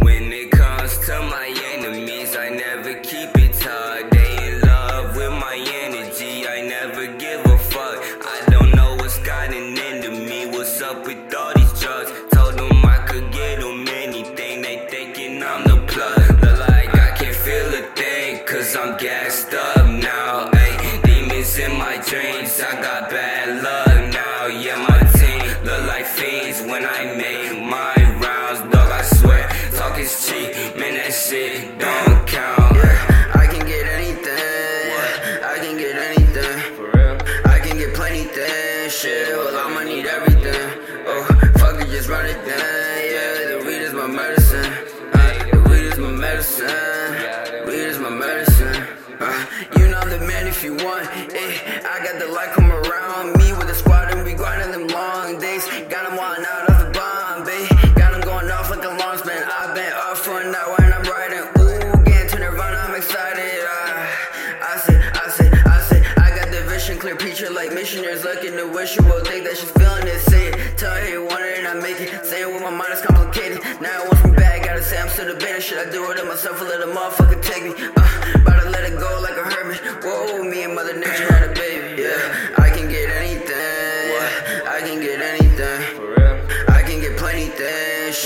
When it comes to my enemies, I never keep it tucked. They in love with my energy, I never give a fuck. I don't know what's gotten into me, what's up with dreams, I got bad luck now. Yeah, my team look like fiends when I make my rounds, dog. I swear, talk is cheap, man. That shit don't count. Yeah, I can get anything. I can get anything. For real? I can get plenty things. Shit, got the light come around me with the squad and we grinding them long days. Got them wanting out of the bomb, babe. Got them going off like alarms, man. I've been up for an hour and I'm riding. Ooh, getting to Nirvana, I'm excited. Uh, I said, I said, I said, I got the vision, clear picture like missionaries looking to wish you will think that she's feeling it. Say it, tell her you want it and I make it. Say it with my mind is complicated. Now it wants me back, gotta say I'm still debating. Should I do it to myself or let a motherfucker take me?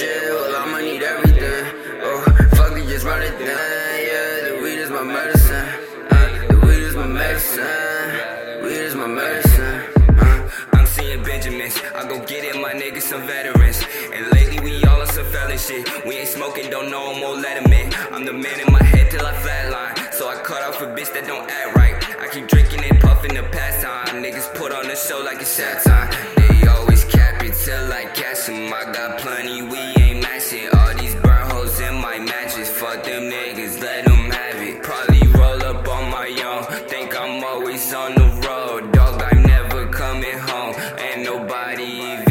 Shit. Well, I'ma need everything. Oh, fuck it, just run it down. Yeah, the weed is my medicine. Uh, the weed is my medicine. Weed is my medicine. Uh, I'm seeing Benjamins. I go get it, my niggas, some veterans. And lately we all on some felon shit. We ain't smoking, don't know him, won't let him in. I'm the man in my head till I flatline. So I cut off a bitch that don't act right. I keep drinking and puffing the pastime. Niggas put on the show like it's that time. everybody.